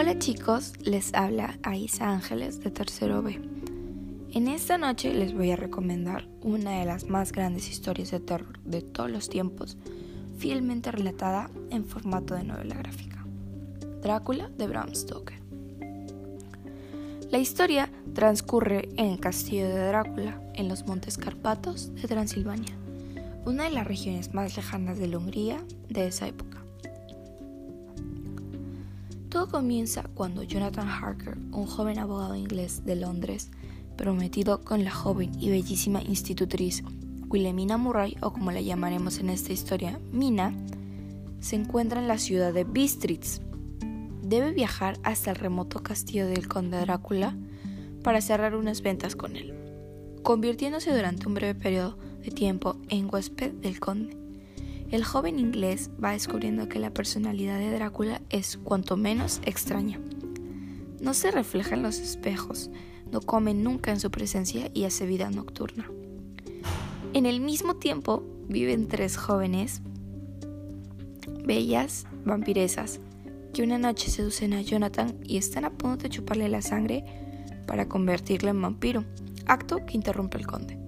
Hola chicos, les habla Aisa Ángeles de Tercero B. En esta noche les voy a recomendar una de las más grandes historias de terror de todos los tiempos, fielmente relatada en formato de novela gráfica. Drácula de Bram Stoker. La historia transcurre en el castillo de Drácula, en los Montes Carpatos de Transilvania, una de las regiones más lejanas de la Hungría de esa época. Todo comienza cuando Jonathan Harker, un joven abogado inglés de Londres, prometido con la joven y bellísima institutriz Wilhelmina Murray, o como la llamaremos en esta historia, Mina, se encuentra en la ciudad de Bistritz. Debe viajar hasta el remoto castillo del conde Drácula para cerrar unas ventas con él, convirtiéndose durante un breve periodo de tiempo en huésped del conde. El joven inglés va descubriendo que la personalidad de Drácula es cuanto menos extraña. No se refleja en los espejos, no come nunca en su presencia y hace vida nocturna. En el mismo tiempo viven tres jóvenes, bellas vampiresas, que una noche seducen a Jonathan y están a punto de chuparle la sangre para convertirlo en vampiro, acto que interrumpe el conde.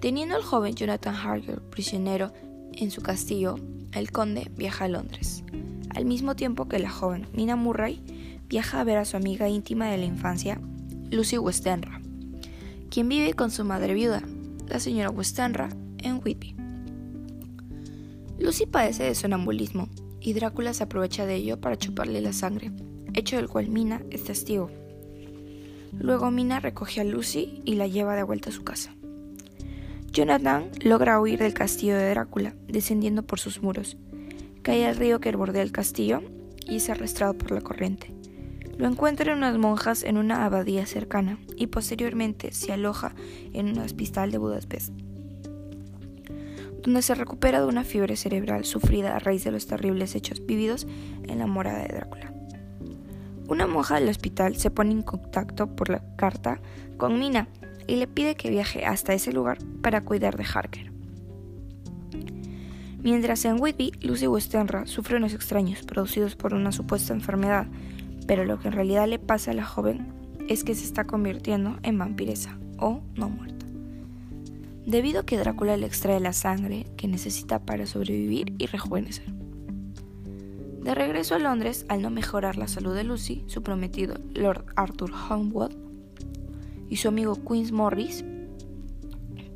Teniendo al joven Jonathan Harger prisionero en su castillo, el conde viaja a Londres, al mismo tiempo que la joven Mina Murray viaja a ver a su amiga íntima de la infancia, Lucy Westenra, quien vive con su madre viuda, la señora Westenra, en Whitby. Lucy padece de sonambulismo y Drácula se aprovecha de ello para chuparle la sangre, hecho del cual Mina es testigo. Luego Mina recoge a Lucy y la lleva de vuelta a su casa. Jonathan logra huir del castillo de Drácula, descendiendo por sus muros. Cae al río que bordea el castillo y es arrastrado por la corriente. Lo encuentran unas monjas en una abadía cercana y posteriormente se aloja en un hospital de Budapest, donde se recupera de una fiebre cerebral sufrida a raíz de los terribles hechos vividos en la morada de Drácula. Una monja del hospital se pone en contacto por la carta con Mina, y le pide que viaje hasta ese lugar para cuidar de Harker. Mientras en Whitby, Lucy Westenra sufre unos extraños producidos por una supuesta enfermedad, pero lo que en realidad le pasa a la joven es que se está convirtiendo en vampiresa o no muerta. Debido a que Drácula le extrae la sangre que necesita para sobrevivir y rejuvenecer. De regreso a Londres, al no mejorar la salud de Lucy, su prometido Lord Arthur Homewood y su amigo Queens Morris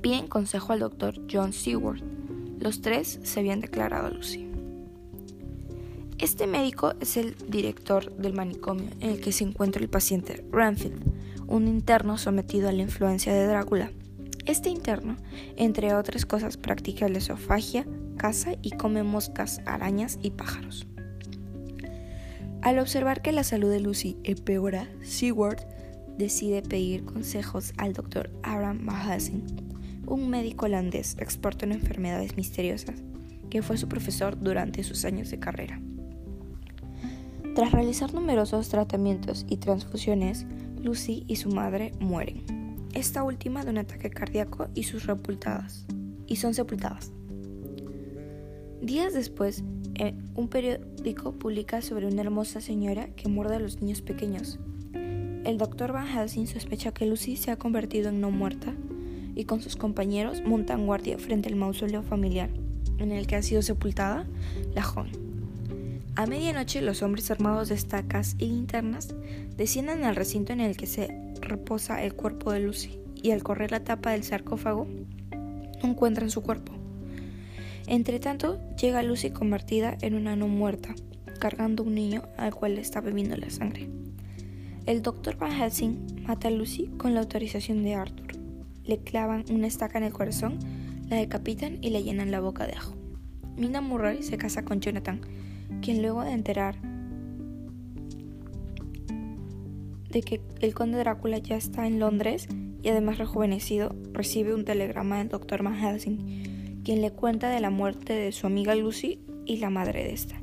piden consejo al doctor John Seward. Los tres se habían declarado a Lucy. Este médico es el director del manicomio en el que se encuentra el paciente Ranfield, un interno sometido a la influencia de Drácula. Este interno, entre otras cosas, practica la esofagia, caza y come moscas, arañas y pájaros. Al observar que la salud de Lucy empeora, Seward decide pedir consejos al doctor Abraham Mahasin, un médico holandés experto en enfermedades misteriosas, que fue su profesor durante sus años de carrera. Tras realizar numerosos tratamientos y transfusiones, Lucy y su madre mueren. Esta última de un ataque cardíaco y sus repultadas. Y son sepultadas. Días después, eh, un periódico publica sobre una hermosa señora que muerde a los niños pequeños el doctor Van Helsing sospecha que Lucy se ha convertido en no muerta y con sus compañeros montan guardia frente al mausoleo familiar en el que ha sido sepultada la joven. A medianoche los hombres armados de estacas y linternas descienden al recinto en el que se reposa el cuerpo de Lucy y al correr la tapa del sarcófago encuentran su cuerpo. Entre tanto, llega Lucy convertida en una no muerta, cargando un niño al cual le está bebiendo la sangre. El doctor Van Helsing mata a Lucy con la autorización de Arthur. Le clavan una estaca en el corazón, la decapitan y le llenan la boca de ajo. Mina Murray se casa con Jonathan, quien luego de enterar de que el conde Drácula ya está en Londres y además rejuvenecido, recibe un telegrama del doctor Van Helsing, quien le cuenta de la muerte de su amiga Lucy y la madre de esta.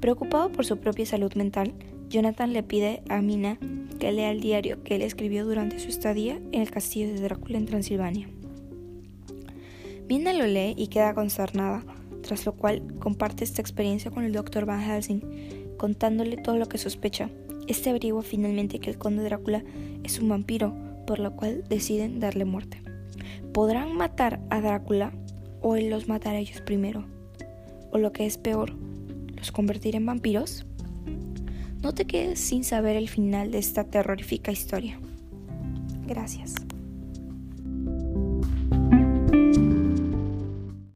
Preocupado por su propia salud mental, Jonathan le pide a Mina que lea el diario que él escribió durante su estadía en el castillo de Drácula en Transilvania. Mina lo lee y queda consternada, tras lo cual comparte esta experiencia con el doctor Van Helsing, contándole todo lo que sospecha. Este averigua finalmente que el conde Drácula es un vampiro, por lo cual deciden darle muerte. ¿Podrán matar a Drácula o él los matará ellos primero? O lo que es peor, ¿los convertirá en vampiros? No te quedes sin saber el final de esta terrorífica historia. Gracias.